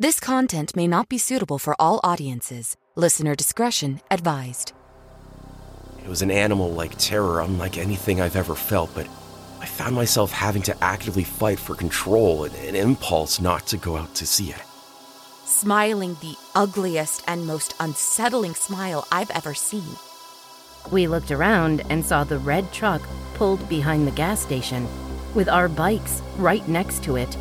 This content may not be suitable for all audiences. Listener discretion advised. It was an animal like terror, unlike anything I've ever felt, but I found myself having to actively fight for control and an impulse not to go out to see it. Smiling the ugliest and most unsettling smile I've ever seen. We looked around and saw the red truck pulled behind the gas station, with our bikes right next to it.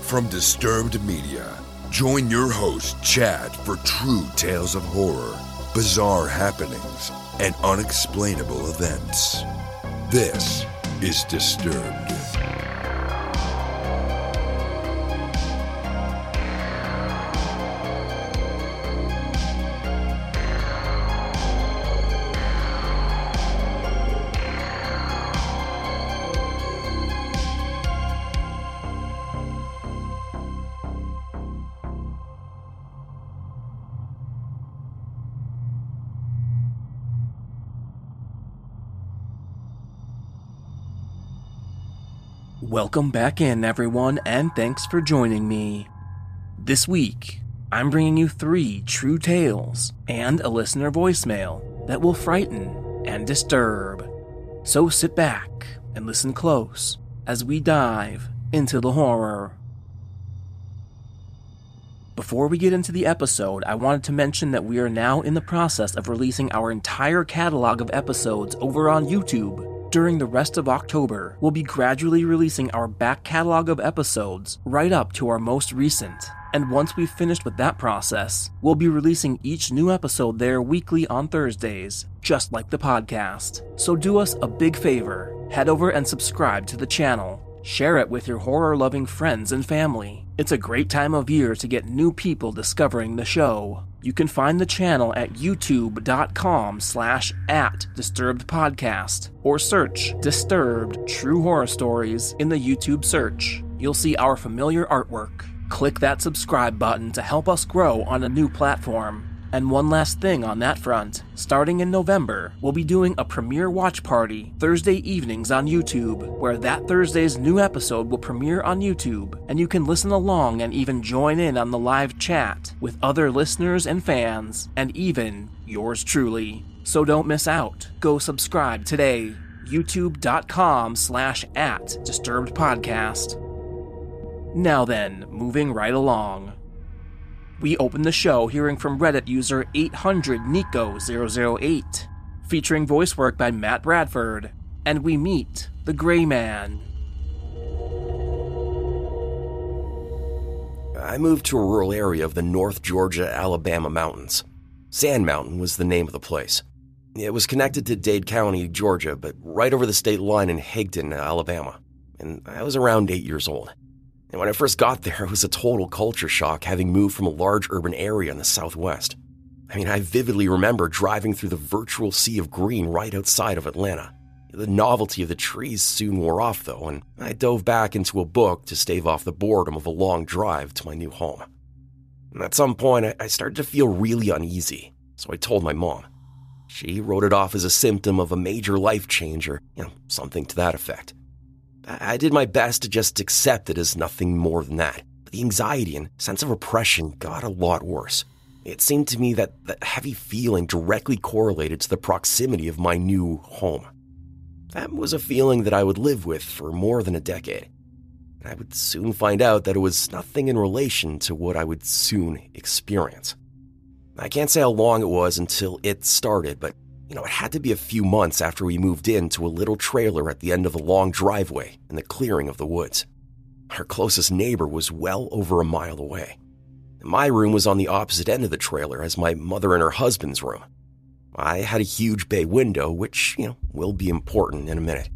From Disturbed Media, join your host, Chad, for true tales of horror, bizarre happenings, and unexplainable events. This is Disturbed. Welcome back in, everyone, and thanks for joining me. This week, I'm bringing you three true tales and a listener voicemail that will frighten and disturb. So sit back and listen close as we dive into the horror. Before we get into the episode, I wanted to mention that we are now in the process of releasing our entire catalog of episodes over on YouTube during the rest of October, we'll be gradually releasing our back catalog of episodes right up to our most recent. And once we've finished with that process, we'll be releasing each new episode there weekly on Thursdays, just like the podcast. So do us a big favor head over and subscribe to the channel. Share it with your horror loving friends and family. It's a great time of year to get new people discovering the show. You can find the channel at youtube.com slash at disturbed podcast or search Disturbed True Horror Stories in the YouTube search. You'll see our familiar artwork. Click that subscribe button to help us grow on a new platform. And one last thing on that front. Starting in November, we'll be doing a premiere watch party Thursday evenings on YouTube, where that Thursday's new episode will premiere on YouTube, and you can listen along and even join in on the live chat with other listeners and fans, and even yours truly. So don't miss out. Go subscribe today. youtube.com slash at disturbed podcast. Now then, moving right along. We open the show hearing from Reddit user 800Nico008, featuring voice work by Matt Bradford, and we meet the Gray Man. I moved to a rural area of the North Georgia Alabama mountains. Sand Mountain was the name of the place. It was connected to Dade County, Georgia, but right over the state line in Higdon, Alabama. And I was around eight years old. And when I first got there, it was a total culture shock having moved from a large urban area in the southwest. I mean, I vividly remember driving through the virtual sea of green right outside of Atlanta. The novelty of the trees soon wore off, though, and I dove back into a book to stave off the boredom of a long drive to my new home. And at some point, I started to feel really uneasy, so I told my mom. She wrote it off as a symptom of a major life change or, you know, something to that effect. I did my best to just accept it as nothing more than that. But the anxiety and sense of oppression got a lot worse. It seemed to me that that heavy feeling directly correlated to the proximity of my new home. That was a feeling that I would live with for more than a decade. I would soon find out that it was nothing in relation to what I would soon experience. I can't say how long it was until it started, but you know, it had to be a few months after we moved into a little trailer at the end of the long driveway in the clearing of the woods. Our closest neighbor was well over a mile away. My room was on the opposite end of the trailer as my mother and her husband's room. I had a huge bay window, which, you know, will be important in a minute.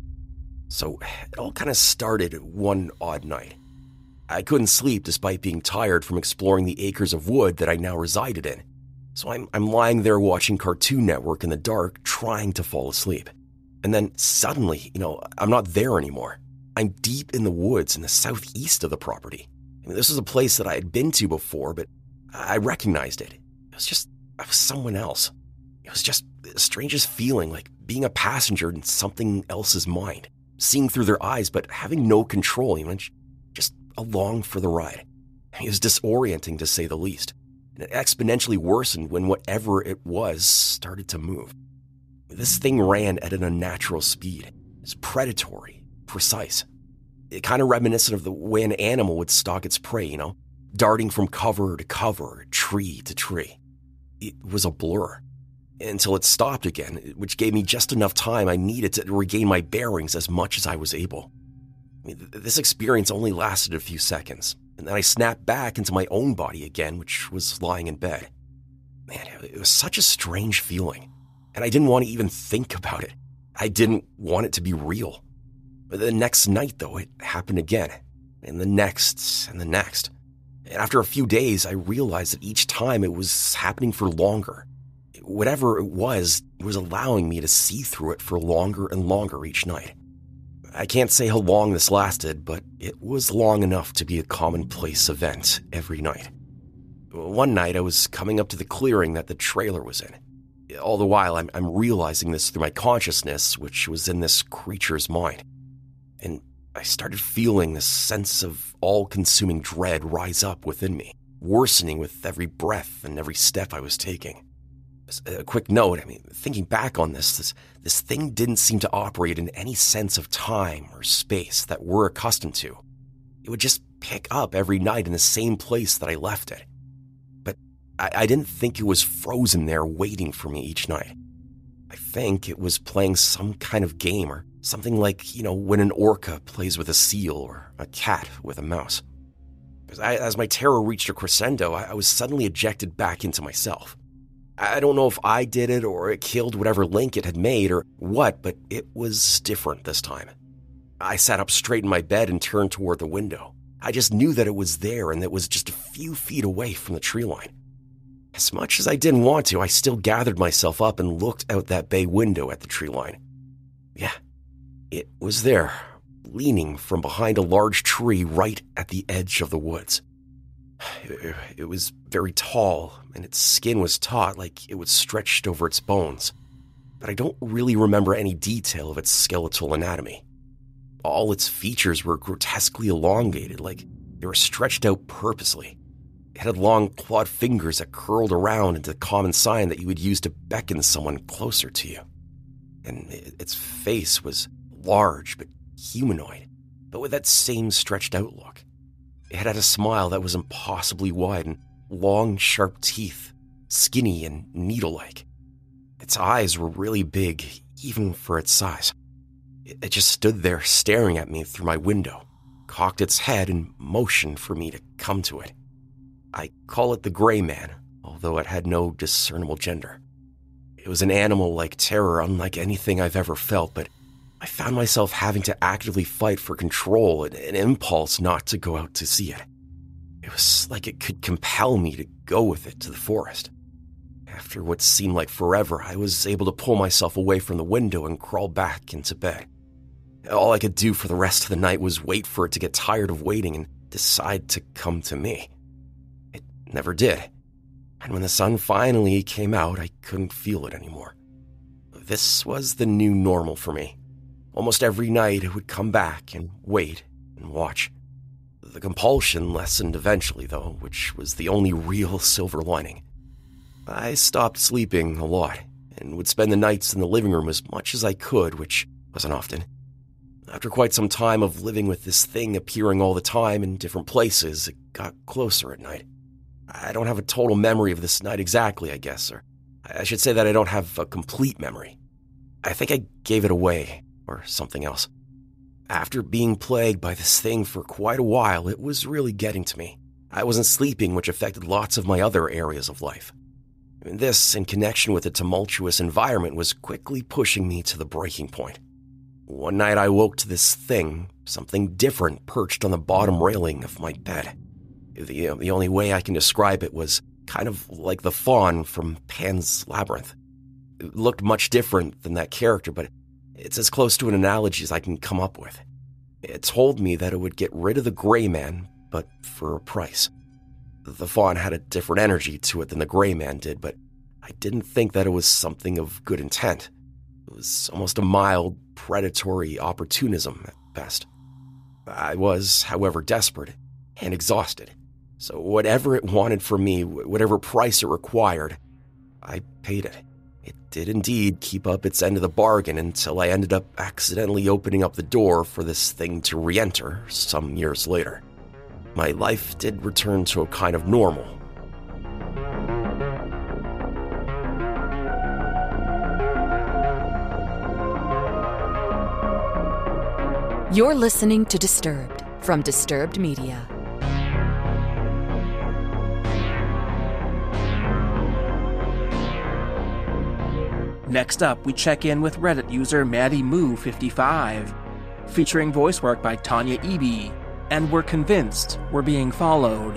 So it all kind of started one odd night. I couldn't sleep despite being tired from exploring the acres of wood that I now resided in. So I'm, I'm lying there watching Cartoon Network in the dark, trying to fall asleep. And then suddenly, you know, I'm not there anymore. I'm deep in the woods in the southeast of the property. I mean, this was a place that I had been to before, but I recognized it. It was just, I was someone else. It was just the strangest feeling, like being a passenger in something else's mind, seeing through their eyes, but having no control, you know, just along for the ride. It was disorienting to say the least. And it exponentially worsened when whatever it was started to move. This thing ran at an unnatural speed. It was predatory, precise. It kind of reminiscent of the way an animal would stalk its prey, you know, darting from cover to cover, tree to tree. It was a blur until it stopped again, which gave me just enough time I needed to regain my bearings as much as I was able. This experience only lasted a few seconds, and then I snapped back into my own body again, which was lying in bed. Man, it was such a strange feeling and I didn't want to even think about it. I didn't want it to be real. But the next night, though, it happened again, and the next, and the next. And after a few days, I realized that each time it was happening for longer. Whatever it was, it was allowing me to see through it for longer and longer each night. I can't say how long this lasted, but it was long enough to be a commonplace event every night. One night, I was coming up to the clearing that the trailer was in all the while, I'm, I'm realizing this through my consciousness, which was in this creature's mind. And I started feeling this sense of all consuming dread rise up within me, worsening with every breath and every step I was taking. A quick note I mean, thinking back on this, this, this thing didn't seem to operate in any sense of time or space that we're accustomed to. It would just pick up every night in the same place that I left it. I, I didn't think it was frozen there waiting for me each night. I think it was playing some kind of game or something like, you know, when an orca plays with a seal or a cat with a mouse. As, I, as my terror reached a crescendo, I, I was suddenly ejected back into myself. I don't know if I did it or it killed whatever link it had made or what, but it was different this time. I sat up straight in my bed and turned toward the window. I just knew that it was there and that it was just a few feet away from the tree line. As much as I didn't want to, I still gathered myself up and looked out that bay window at the tree line. Yeah, it was there, leaning from behind a large tree right at the edge of the woods. It, it was very tall, and its skin was taut like it was stretched over its bones. But I don't really remember any detail of its skeletal anatomy. All its features were grotesquely elongated, like they were stretched out purposely. It had long clawed fingers that curled around into the common sign that you would use to beckon someone closer to you. And its face was large but humanoid, but with that same stretched out look. It had a smile that was impossibly wide and long, sharp teeth, skinny and needle like. Its eyes were really big, even for its size. It just stood there staring at me through my window, cocked its head, and motioned for me to come to it. I call it the gray man, although it had no discernible gender. It was an animal like terror, unlike anything I've ever felt, but I found myself having to actively fight for control and an impulse not to go out to see it. It was like it could compel me to go with it to the forest. After what seemed like forever, I was able to pull myself away from the window and crawl back into bed. All I could do for the rest of the night was wait for it to get tired of waiting and decide to come to me. It never did. And when the sun finally came out, I couldn't feel it anymore. This was the new normal for me. Almost every night, it would come back and wait and watch. The compulsion lessened eventually, though, which was the only real silver lining. I stopped sleeping a lot and would spend the nights in the living room as much as I could, which wasn't often. After quite some time of living with this thing appearing all the time in different places, it got closer at night. I don't have a total memory of this night exactly, I guess, or I should say that I don't have a complete memory. I think I gave it away, or something else. After being plagued by this thing for quite a while, it was really getting to me. I wasn't sleeping, which affected lots of my other areas of life. And this, in connection with the tumultuous environment, was quickly pushing me to the breaking point. One night I woke to this thing, something different, perched on the bottom railing of my bed. The, uh, the only way I can describe it was kind of like the faun from Pan's Labyrinth. It looked much different than that character, but it's as close to an analogy as I can come up with. It told me that it would get rid of the gray man, but for a price. The faun had a different energy to it than the gray man did, but I didn't think that it was something of good intent. It was almost a mild, predatory opportunism at best. I was, however, desperate and exhausted. So, whatever it wanted from me, whatever price it required, I paid it. It did indeed keep up its end of the bargain until I ended up accidentally opening up the door for this thing to re enter some years later. My life did return to a kind of normal. You're listening to Disturbed from Disturbed Media. Next up, we check in with Reddit user Maddie Moo55, featuring voice work by Tanya Eby, and we're convinced we're being followed.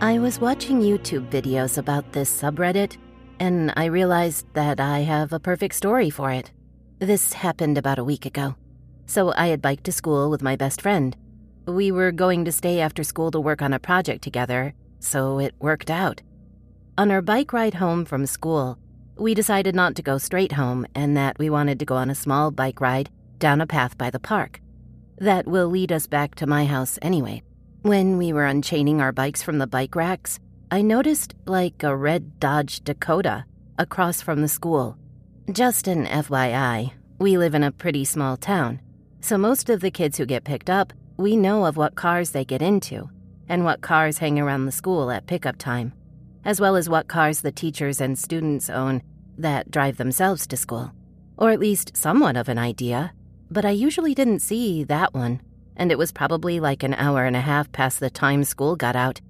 I was watching YouTube videos about this subreddit, and I realized that I have a perfect story for it. This happened about a week ago. So I had biked to school with my best friend. We were going to stay after school to work on a project together, so it worked out. On our bike ride home from school, we decided not to go straight home and that we wanted to go on a small bike ride down a path by the park. That will lead us back to my house anyway. When we were unchaining our bikes from the bike racks, I noticed like a red Dodge Dakota across from the school. Just an FYI, we live in a pretty small town, so most of the kids who get picked up, we know of what cars they get into and what cars hang around the school at pickup time, as well as what cars the teachers and students own that drive themselves to school. Or at least somewhat of an idea, but I usually didn't see that one, and it was probably like an hour and a half past the time school got out.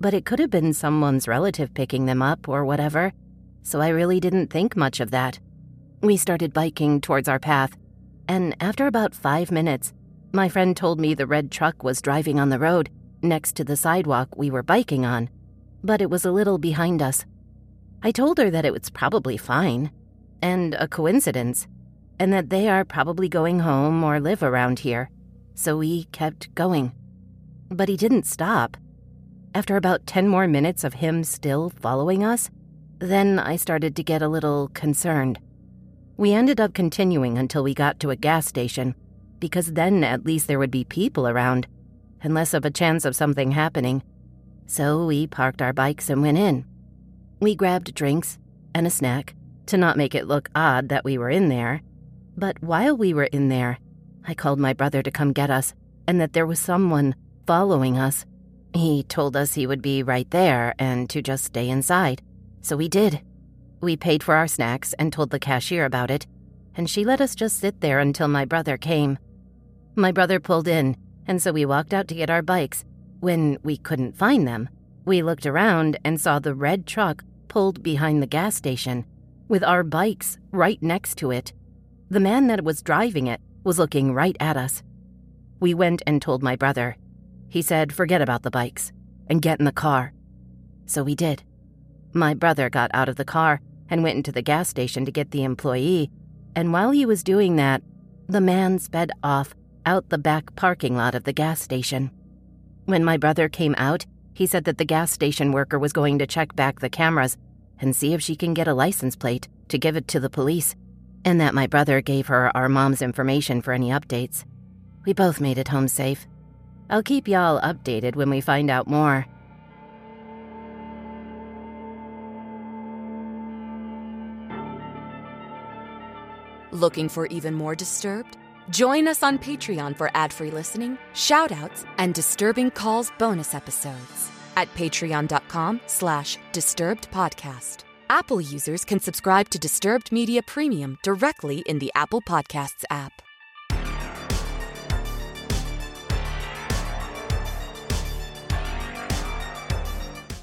But it could have been someone's relative picking them up or whatever, so I really didn't think much of that. We started biking towards our path, and after about five minutes, my friend told me the red truck was driving on the road next to the sidewalk we were biking on, but it was a little behind us. I told her that it was probably fine, and a coincidence, and that they are probably going home or live around here, so we kept going. But he didn't stop. After about 10 more minutes of him still following us, then I started to get a little concerned. We ended up continuing until we got to a gas station, because then at least there would be people around and less of a chance of something happening. So we parked our bikes and went in. We grabbed drinks and a snack to not make it look odd that we were in there. But while we were in there, I called my brother to come get us and that there was someone following us. He told us he would be right there and to just stay inside. So we did. We paid for our snacks and told the cashier about it, and she let us just sit there until my brother came. My brother pulled in and so we walked out to get our bikes. When we couldn't find them, we looked around and saw the red truck pulled behind the gas station, with our bikes right next to it. The man that was driving it was looking right at us. We went and told my brother. He said, forget about the bikes and get in the car. So we did. My brother got out of the car and went into the gas station to get the employee, and while he was doing that, the man sped off out the back parking lot of the gas station. When my brother came out, he said that the gas station worker was going to check back the cameras and see if she can get a license plate to give it to the police, and that my brother gave her our mom's information for any updates. We both made it home safe. I'll keep y'all updated when we find out more. Looking for even more Disturbed? Join us on Patreon for ad-free listening, shoutouts, and disturbing calls bonus episodes at patreon.com slash disturbed podcast. Apple users can subscribe to Disturbed Media Premium directly in the Apple Podcasts app.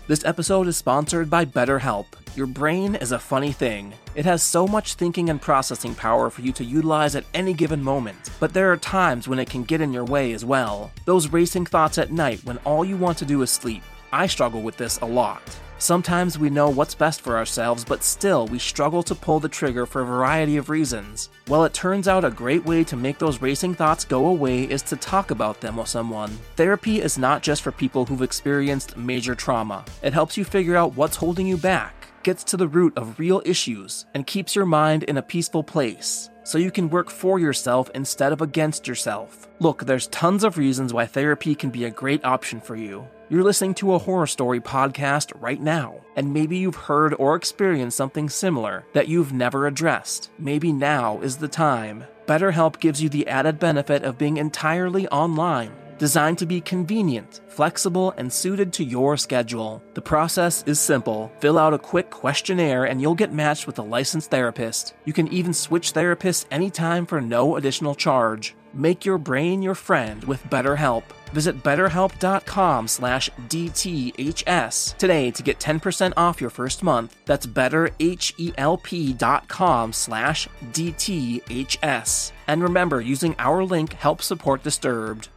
This episode is sponsored by BetterHelp. Your brain is a funny thing. It has so much thinking and processing power for you to utilize at any given moment, but there are times when it can get in your way as well. Those racing thoughts at night when all you want to do is sleep. I struggle with this a lot. Sometimes we know what's best for ourselves, but still we struggle to pull the trigger for a variety of reasons. Well, it turns out a great way to make those racing thoughts go away is to talk about them with someone. Therapy is not just for people who've experienced major trauma, it helps you figure out what's holding you back, gets to the root of real issues, and keeps your mind in a peaceful place so you can work for yourself instead of against yourself. Look, there's tons of reasons why therapy can be a great option for you. You're listening to a horror story podcast right now, and maybe you've heard or experienced something similar that you've never addressed. Maybe now is the time. BetterHelp gives you the added benefit of being entirely online designed to be convenient, flexible, and suited to your schedule. The process is simple. Fill out a quick questionnaire and you'll get matched with a licensed therapist. You can even switch therapists anytime for no additional charge. Make your brain your friend with BetterHelp. Visit betterhelp.com slash DTHS today to get 10% off your first month. That's betterhelp.com slash DTHS. And remember, using our link helps support Disturbed.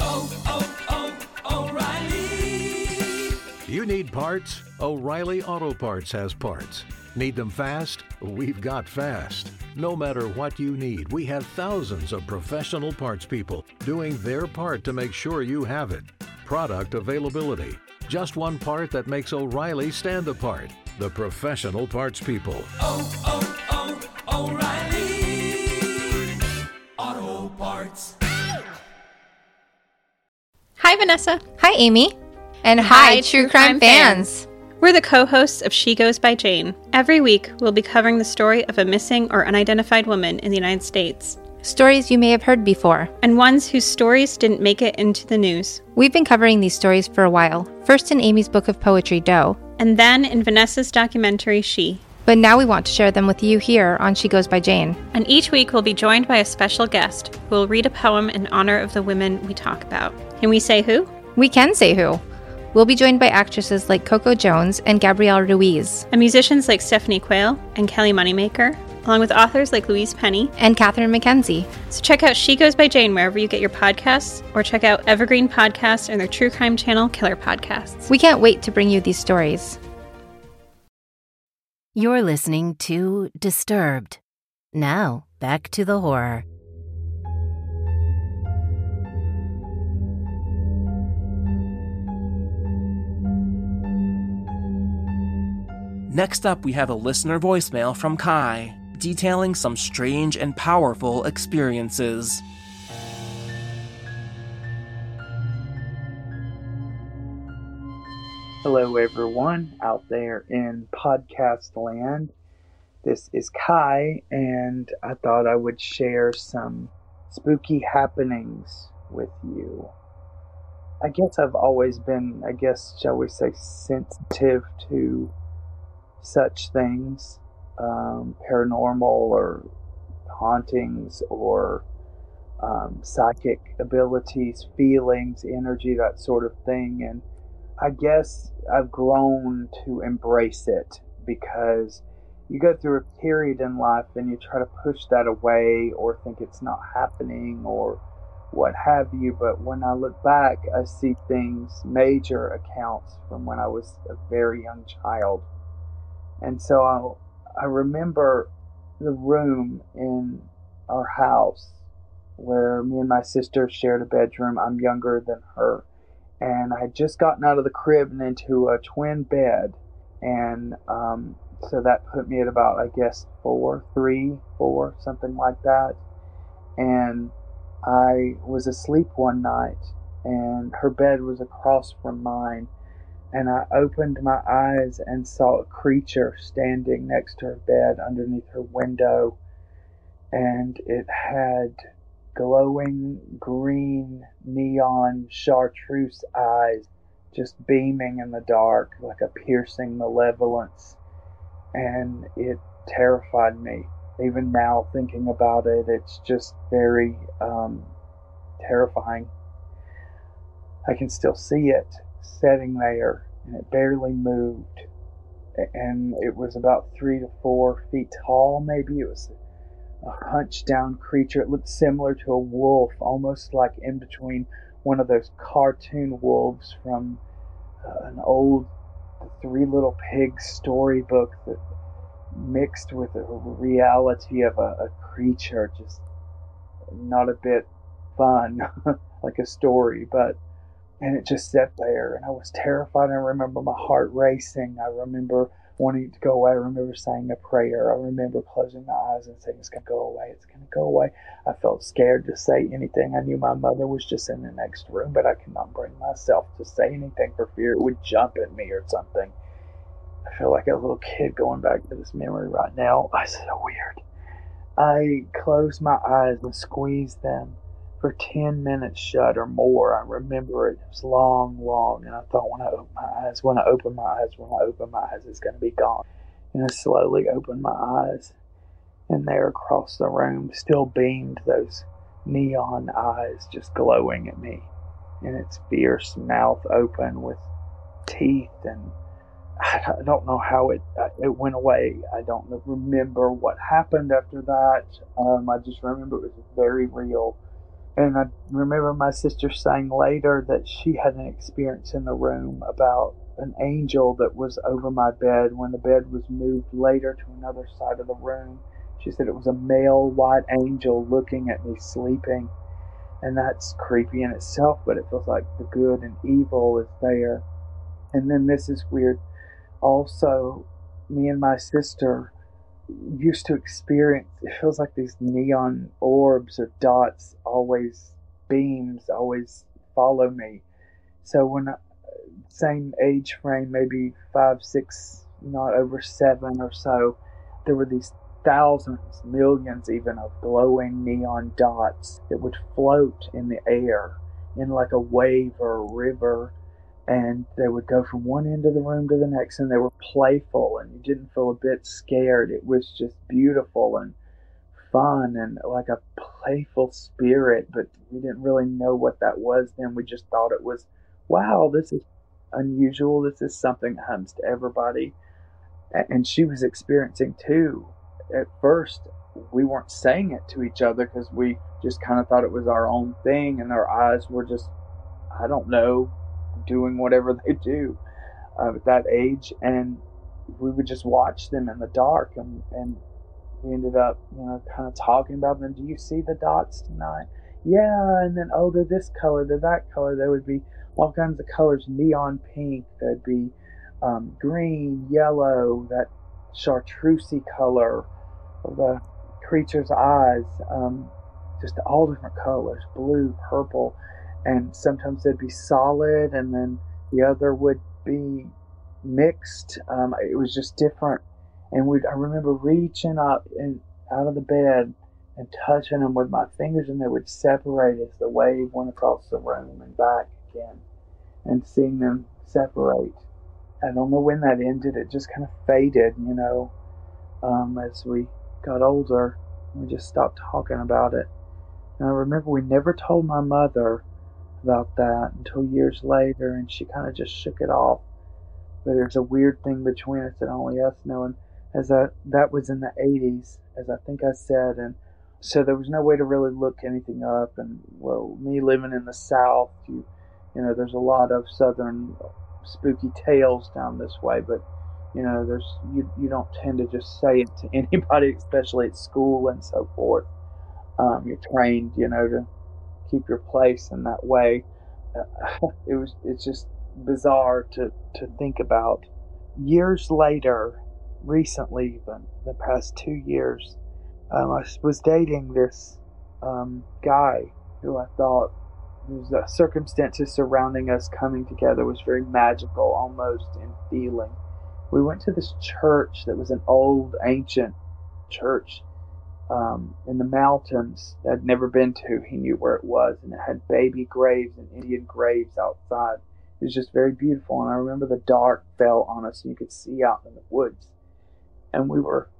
Oh, oh, oh, O'Reilly! You need parts? O'Reilly Auto Parts has parts. Need them fast? We've got fast. No matter what you need, we have thousands of professional parts people doing their part to make sure you have it. Product availability. Just one part that makes O'Reilly stand apart. The professional parts people. oh, oh, oh, O'Reilly Auto Parts. Hi, Vanessa. Hi, Amy. And hi, hi, True Crime, fans. We're the co hosts of She Goes by Jane. Every week, we'll be covering the story of a missing or unidentified woman in the United States. Stories you may have heard before, and ones whose stories didn't make it into the news. We've been covering these stories for a while, first in Amy's book of poetry, Doe, and then in Vanessa's documentary, She. But now we want to share them with you here on She Goes by Jane. And each week we'll be joined by a special guest who will read a poem in honor of the women we talk about. Can we say who? We can say who. We'll be joined by actresses like Coco Jones and Gabrielle Ruiz, and musicians like Stephanie Quayle and Kelly Moneymaker, along with authors like Louise Penny and Catherine McKenzie. So check out She Goes by Jane wherever you get your podcasts, or check out Evergreen Podcasts and their true crime channel, Killer Podcasts. We can't wait to bring you these stories. You're listening to Disturbed. Now, back to the horror. Next up, we have a listener voicemail from Kai, detailing some strange and powerful experiences. Hello, everyone out there in podcast land. This is Kai, and I thought I would share some spooky happenings with you. I guess I've always been, I guess, shall we say, sensitive to such things, um, paranormal or hauntings or um, psychic abilities, feelings, energy, that sort of thing. And I guess I've grown to embrace it because you go through a period in life and you try to push that away or think it's not happening or what have you. But when I look back, I see things, major accounts from when I was a very young child and so I, I remember the room in our house where me and my sister shared a bedroom. I'm younger than her. And I had just gotten out of the crib and into a twin bed. And um, so that put me at about, I guess, four, three, four, something like that. And I was asleep one night, and her bed was across from mine and I opened my eyes and saw a creature standing next to her bed underneath her window, and it had glowing green neon chartreuse eyes just beaming in the dark like a piercing malevolence. And it terrified me. Even now thinking about it it's just very um, terrifying. I can still see it sitting there and it barely moved. And it was about three to four feet tall, maybe. It was a hunched down creature. It looked similar to a wolf, almost like in between one of those cartoon wolves from uh, an old Three Little Pigs storybook that mixed with the reality of a, a creature, just not a bit fun, like a story, but and it just sat there and I was terrified. I remember my heart racing. I remember wanting it to go away. I remember saying a prayer. I remember closing my eyes and saying, It's going to go away. It's going to go away. I felt scared to say anything. I knew my mother was just in the next room, but I could not bring myself to say anything for fear it would jump at me or something. I feel like a little kid going back to this memory right now. It's so weird. I closed my eyes and squeezed them for 10 minutes shut or more. I remember it. It was long, long. And I thought when I open my eyes, when I open my eyes, when I open my eyes, it's going to be gone. And I slowly opened my eyes. And there across the room still beamed those neon eyes just glowing at me. And its fierce mouth open with teeth and I don't know how it it went away. I don't remember what happened after that. Um, I just remember it was very real and I remember my sister saying later that she had an experience in the room about an angel that was over my bed when the bed was moved later to another side of the room. She said it was a male white angel looking at me sleeping. And that's creepy in itself, but it feels like the good and evil is there. And then this is weird. Also, me and my sister used to experience it feels like these neon orbs or dots always beams always follow me. So when I, same age frame maybe five six not over seven or so there were these thousands millions even of glowing neon dots that would float in the air in like a wave or a river and they would go from one end of the room to the next and they were playful and you didn't feel a bit scared. It was just beautiful and fun and like a playful spirit but we didn't really know what that was then. We just thought it was wow this is unusual. This is something that happens to everybody. And she was experiencing too. At first we weren't saying it to each other because we just kind of thought it was our own thing and our eyes were just i don't know doing whatever they do uh, at that age, and we would just watch them in the dark, and and we ended up, you know, kind of talking about them. Do you see the dots tonight? Yeah, and then oh, they're this color, they're that color. There would be all kinds of colors, neon pink. There'd be um, green, yellow, that chartreuse color of the creature's eyes. Um, just all different colors, blue, purple and sometimes they'd be solid and then the other would be mixed. Um, it was just different. And we I remember reaching up and out of the bed and touching them with my fingers, and they would separate as the wave went across the room and back again, and seeing them separate. I don't know when that ended. It just kind of faded, you know, um, as we got older. We just stopped talking about it. And I remember we never told my mother about that until years later, and she kind of just shook it off. But there's a weird thing between us that only us know, and as that that was in the 80s, as I think I said, and so there was no way to really look anything up. And well, me living in the South, you you know, there's a lot of Southern spooky tales down this way, but you know, there's you you don't tend to just say it to anybody, especially at school and so forth. Um, you're trained, you know, to keep your place in that way. Uh, it was it's just bizarre to to think about. Years later, recently, even the past two years, um, I was dating this um, guy who I thought the circumstances surrounding us coming together was very magical, almost in feeling. We went to this church that was an old, ancient church um, in the mountains that I'd never been to. He knew where it was, and it had baby graves and Indian graves outside. It was just very beautiful, and I remember the dark fell on us, and you could see out in the woods. And we were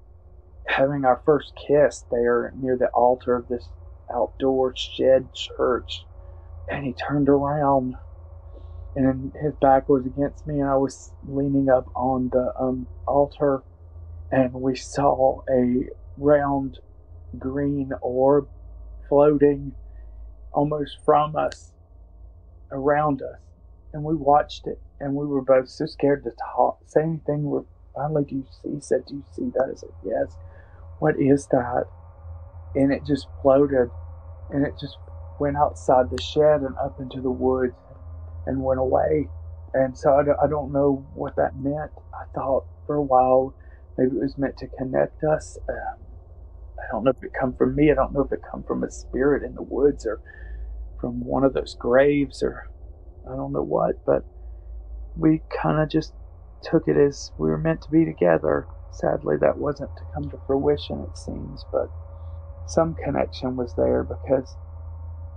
having our first kiss there near the altar of this outdoor shed church. And he turned around and his back was against me, and I was leaning up on the um, altar, and we saw a round green orb floating almost from us around us, and we watched it, and we were both so scared to talk, say anything. We're finally, do you see? He said, do you see that? I said, yes. What is that? And it just floated, and it just went outside the shed and up into the woods and went away. And so I don't, I don't know what that meant. I thought for a while maybe it was meant to connect us. Um, don't know if it come from me. I don't know if it come from a spirit in the woods or from one of those graves or I don't know what. But we kind of just took it as we were meant to be together. Sadly, that wasn't to come to fruition, it seems, but some connection was there because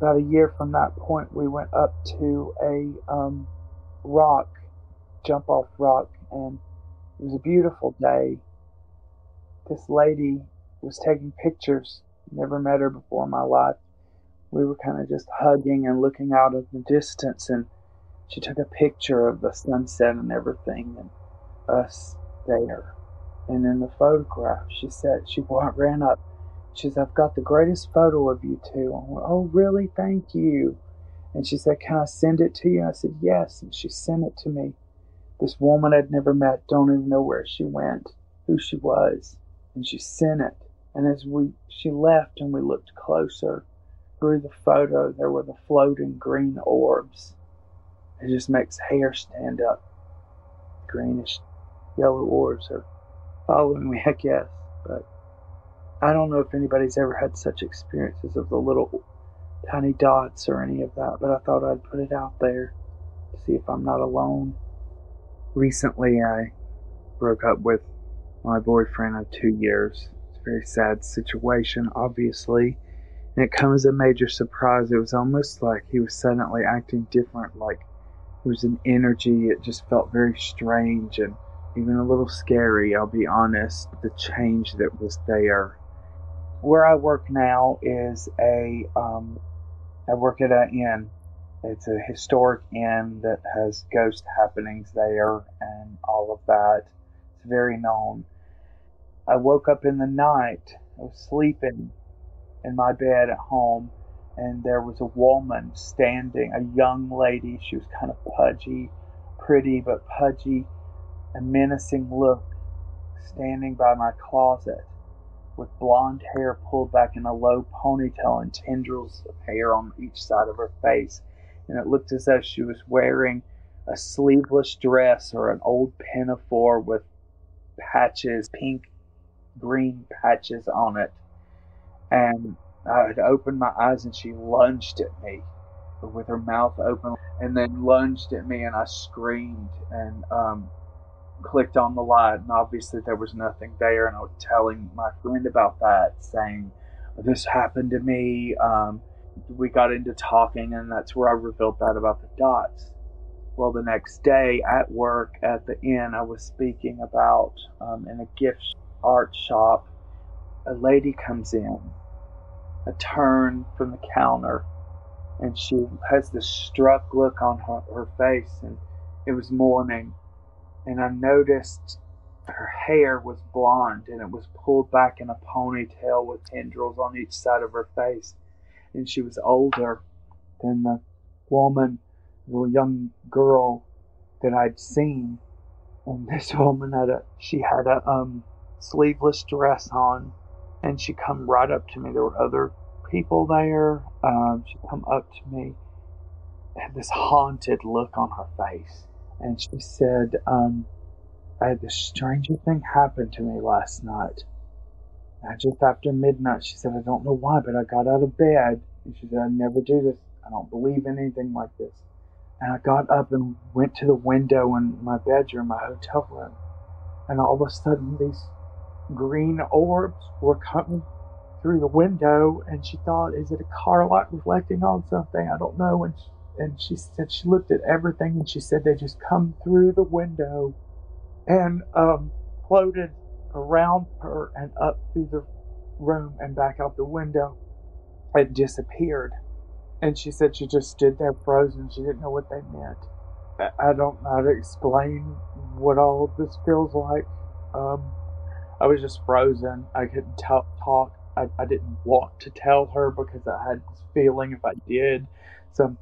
about a year from that point, we went up to a um, rock, jump off rock, and it was a beautiful day. This lady was taking pictures. Never met her before in my life. We were kind of just hugging and looking out of the distance, and she took a picture of the sunset and everything, and us there. And in the photograph, she said she ran up she said, I've got the greatest photo of you two. I went, Oh, really? Thank you. And she said, Can I send it to you? I said, Yes. And she sent it to me. This woman I'd never met, don't even know where she went, who she was. And she sent it. And as we she left and we looked closer through the photo, there were the floating green orbs. It just makes hair stand up. Greenish yellow orbs are following me, I guess. But I don't know if anybody's ever had such experiences of the little tiny dots or any of that, but I thought I'd put it out there to see if I'm not alone. Recently, I broke up with my boyfriend of two years. Very sad situation, obviously, and it comes as a major surprise. It was almost like he was suddenly acting different, like it was an energy. It just felt very strange and even a little scary, I'll be honest, the change that was there where I work now is a um, I work at an inn. It's a historic inn that has ghost happenings there and all of that. It's very known. I woke up in the night. I was sleeping in my bed at home, and there was a woman standing, a young lady. She was kind of pudgy, pretty but pudgy, a menacing look, standing by my closet with blonde hair pulled back in a low ponytail and tendrils of hair on each side of her face. And it looked as though she was wearing a sleeveless dress or an old pinafore with patches, pink, green patches on it. And I had opened my eyes and she lunged at me with her mouth open and then lunged at me and I screamed and um, clicked on the light, and obviously there was nothing there. And I was telling my friend about that, saying, This happened to me. Um, we got into talking, and that's where I revealed that about the dots. Well, the next day at work at the inn, I was speaking about um, in a gift art shop. A lady comes in, a turn from the counter, and she has this struck look on her, her face, and it was morning and I noticed her hair was blonde and it was pulled back in a ponytail with tendrils on each side of her face. And she was older than the woman, the young girl that I'd seen. And this woman had a she had a um sleeveless dress on and she come right up to me. There were other people there. Um, she come up to me, had this haunted look on her face and she said, um, I had this stranger thing happen to me last night. And just after midnight, she said, I don't know why, but I got out of bed. And she said, I never do this. I don't believe in anything like this. And I got up and went to the window in my bedroom, my hotel room. And all of a sudden, these green orbs were coming through the window. And she thought, is it a car light reflecting on something? I don't know. And she, and she said she looked at everything and she said they just come through the window and um, floated around her and up through the room and back out the window and disappeared. And she said she just stood there frozen. She didn't know what they meant. I don't know how to explain what all this feels like. Um, I was just frozen. I couldn't t- talk. I, I didn't want to tell her because I had this feeling if I did, some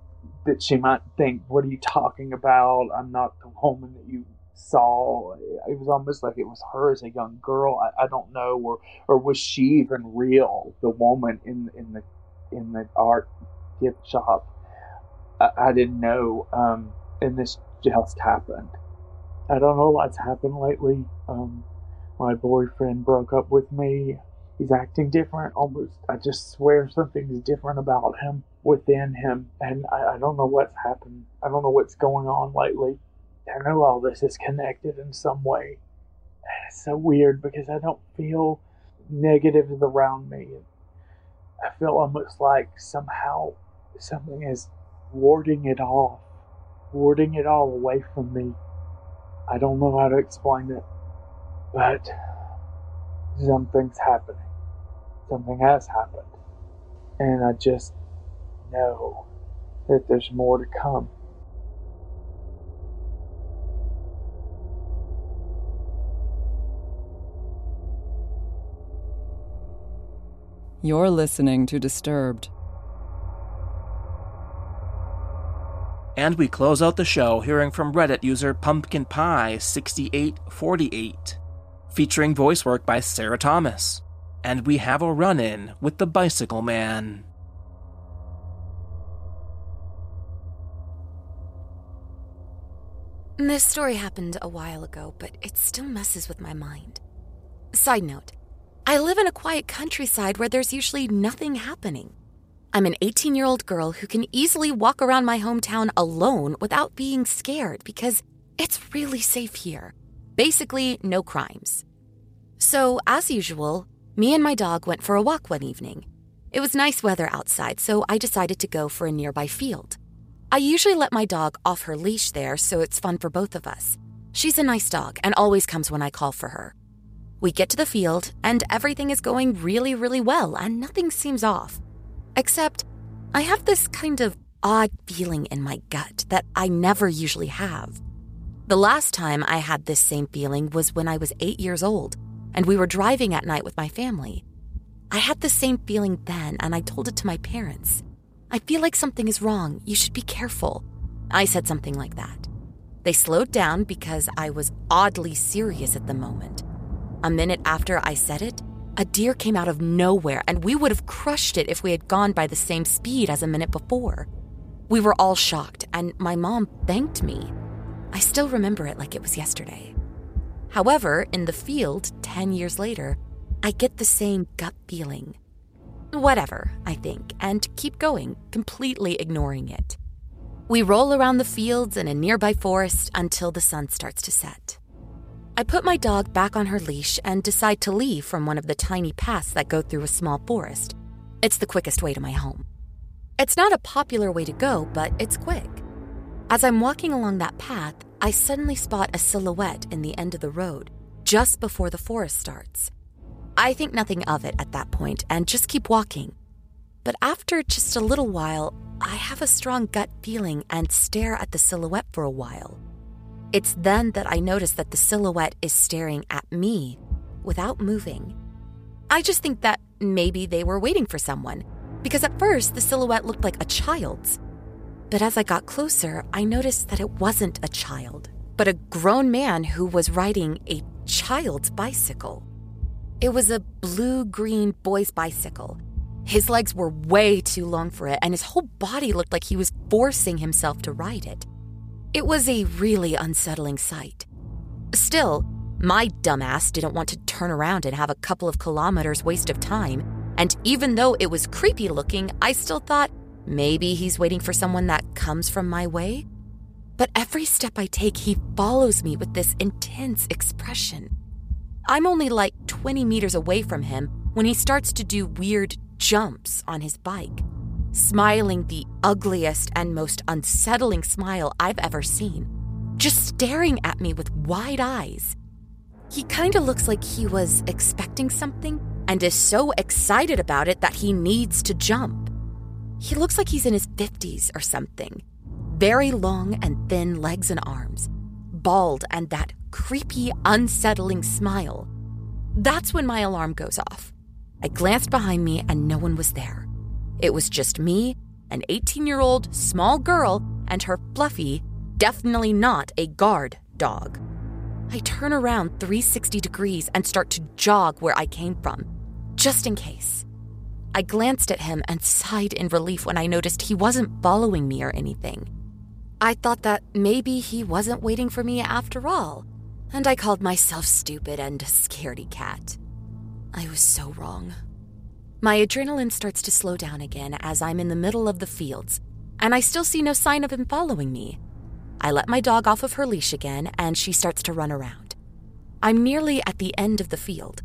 that she might think, "What are you talking about? I'm not the woman that you saw." It was almost like it was her as a young girl. I, I don't know, or or was she even real? The woman in in the in the art gift shop. I, I didn't know, um, and this just happened. I don't know what's happened lately. Um, my boyfriend broke up with me. He's acting different. Almost, I just swear something's different about him within him, and I, I don't know what's happened. I don't know what's going on lately. I know all this is connected in some way. It's so weird because I don't feel negative around me. I feel almost like somehow something is warding it off, warding it all away from me. I don't know how to explain it, but something's happening. Something has happened. And I just know that there's more to come. You're listening to Disturbed. And we close out the show hearing from Reddit user Pumpkin Pie 6848, featuring voice work by Sarah Thomas. And we have a run in with the Bicycle Man. This story happened a while ago, but it still messes with my mind. Side note I live in a quiet countryside where there's usually nothing happening. I'm an 18 year old girl who can easily walk around my hometown alone without being scared because it's really safe here. Basically, no crimes. So, as usual, me and my dog went for a walk one evening. It was nice weather outside, so I decided to go for a nearby field. I usually let my dog off her leash there, so it's fun for both of us. She's a nice dog and always comes when I call for her. We get to the field, and everything is going really, really well, and nothing seems off. Except, I have this kind of odd feeling in my gut that I never usually have. The last time I had this same feeling was when I was eight years old and we were driving at night with my family. I had the same feeling then and I told it to my parents. I feel like something is wrong. You should be careful. I said something like that. They slowed down because I was oddly serious at the moment. A minute after I said it, a deer came out of nowhere, and we would have crushed it if we had gone by the same speed as a minute before. We were all shocked, and my mom thanked me. I still remember it like it was yesterday. However, in the field, 10 years later, I get the same gut feeling. Whatever, I think, and keep going, completely ignoring it. We roll around the fields in a nearby forest until the sun starts to set. I put my dog back on her leash and decide to leave from one of the tiny paths that go through a small forest. It's the quickest way to my home. It's not a popular way to go, but it's quick. As I'm walking along that path, I suddenly spot a silhouette in the end of the road, just before the forest starts. I think nothing of it at that point and just keep walking. But after just a little while, I have a strong gut feeling and stare at the silhouette for a while. It's then that I notice that the silhouette is staring at me without moving. I just think that maybe they were waiting for someone, because at first the silhouette looked like a child's. But as I got closer, I noticed that it wasn't a child, but a grown man who was riding a child's bicycle. It was a blue green boy's bicycle. His legs were way too long for it, and his whole body looked like he was forcing himself to ride it. It was a really unsettling sight. Still, my dumbass didn't want to turn around and have a couple of kilometers waste of time, and even though it was creepy looking, I still thought maybe he's waiting for someone that comes from my way. But every step I take, he follows me with this intense expression. I'm only like 20 meters away from him when he starts to do weird jumps on his bike smiling the ugliest and most unsettling smile I've ever seen, just staring at me with wide eyes. He kind of looks like he was expecting something and is so excited about it that he needs to jump. He looks like he's in his 50s or something. very long and thin legs and arms, bald, and that creepy, unsettling smile. That's when my alarm goes off. I glanced behind me and no one was there. It was just me, an 18 year old small girl, and her fluffy, definitely not a guard dog. I turn around 360 degrees and start to jog where I came from, just in case. I glanced at him and sighed in relief when I noticed he wasn't following me or anything. I thought that maybe he wasn't waiting for me after all, and I called myself stupid and a scaredy cat. I was so wrong. My adrenaline starts to slow down again as I'm in the middle of the fields, and I still see no sign of him following me. I let my dog off of her leash again, and she starts to run around. I'm nearly at the end of the field.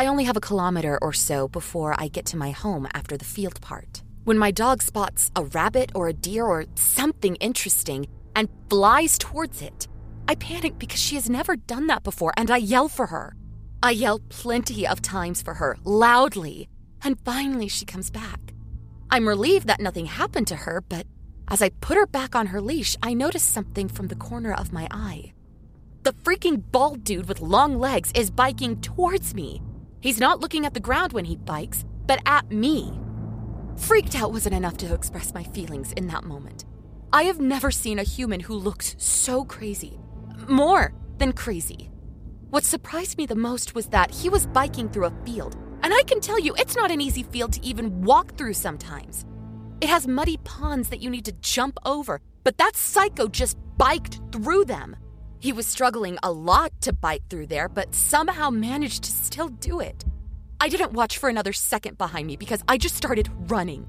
I only have a kilometer or so before I get to my home after the field part. When my dog spots a rabbit or a deer or something interesting and flies towards it, I panic because she has never done that before and I yell for her. I yell plenty of times for her, loudly, and finally she comes back. I'm relieved that nothing happened to her, but as I put her back on her leash, I notice something from the corner of my eye. The freaking bald dude with long legs is biking towards me. He's not looking at the ground when he bikes, but at me. Freaked out wasn't enough to express my feelings in that moment. I have never seen a human who looks so crazy. More than crazy. What surprised me the most was that he was biking through a field, and I can tell you it's not an easy field to even walk through sometimes. It has muddy ponds that you need to jump over, but that psycho just biked through them. He was struggling a lot to bite through there, but somehow managed to still do it. I didn't watch for another second behind me because I just started running.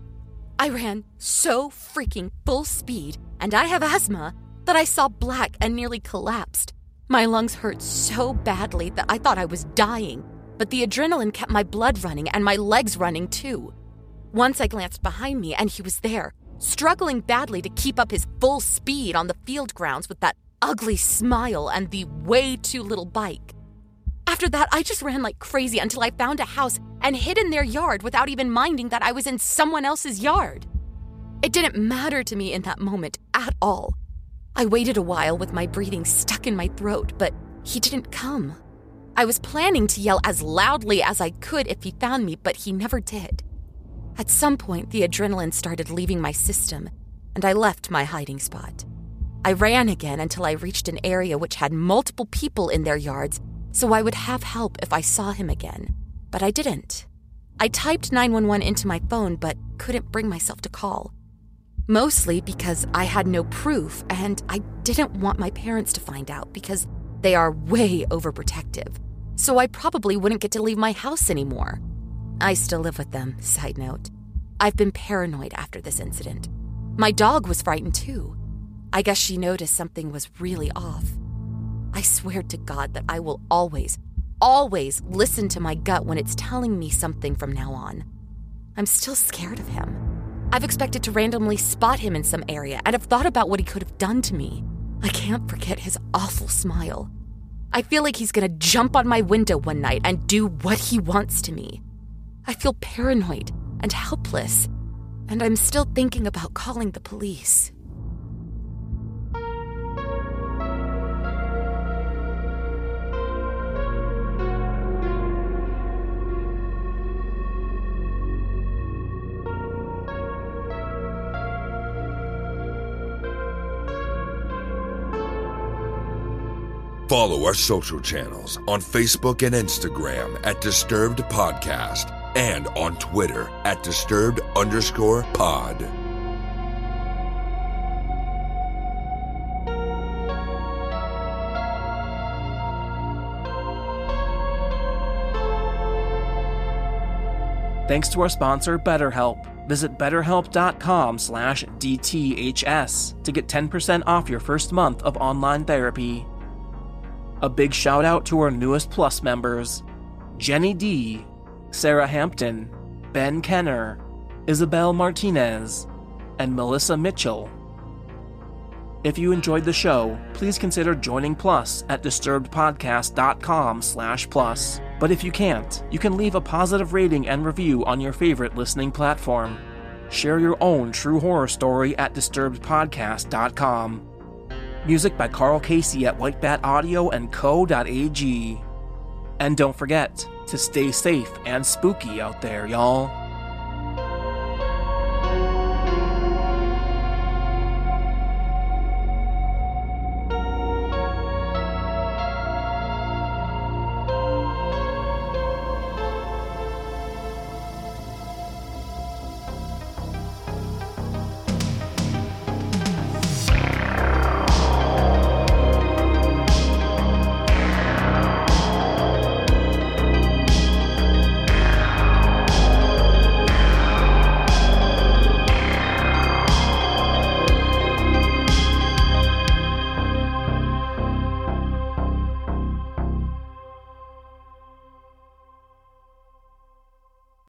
I ran so freaking full speed, and I have asthma, that I saw black and nearly collapsed. My lungs hurt so badly that I thought I was dying, but the adrenaline kept my blood running and my legs running too. Once I glanced behind me and he was there, struggling badly to keep up his full speed on the field grounds with that ugly smile and the way too little bike. After that, I just ran like crazy until I found a house and hid in their yard without even minding that I was in someone else's yard. It didn't matter to me in that moment at all. I waited a while with my breathing stuck in my throat, but he didn't come. I was planning to yell as loudly as I could if he found me, but he never did. At some point, the adrenaline started leaving my system, and I left my hiding spot. I ran again until I reached an area which had multiple people in their yards, so I would have help if I saw him again. But I didn't. I typed 911 into my phone, but couldn't bring myself to call. Mostly because I had no proof, and I didn't want my parents to find out because they are way overprotective. So I probably wouldn't get to leave my house anymore. I still live with them, side note. I've been paranoid after this incident. My dog was frightened too. I guess she noticed something was really off. I swear to God that I will always, always listen to my gut when it's telling me something from now on. I'm still scared of him. I've expected to randomly spot him in some area and have thought about what he could have done to me. I can't forget his awful smile. I feel like he's gonna jump on my window one night and do what he wants to me. I feel paranoid and helpless, and I'm still thinking about calling the police. Follow our social channels on Facebook and Instagram at Disturbed Podcast and on Twitter at disturbed underscore pod. Thanks to our sponsor, BetterHelp. Visit betterhelp.com slash DTHS to get 10% off your first month of online therapy. A big shout out to our newest Plus members Jenny D, Sarah Hampton, Ben Kenner, Isabel Martinez, and Melissa Mitchell. If you enjoyed the show, please consider joining Plus at disturbedpodcast.com slash plus. But if you can't, you can leave a positive rating and review on your favorite listening platform. share your own true horror story at disturbedpodcast.com. Music by Karl Casey at Whitebat Audio and. And don't forget to stay safe and spooky out there, y'all.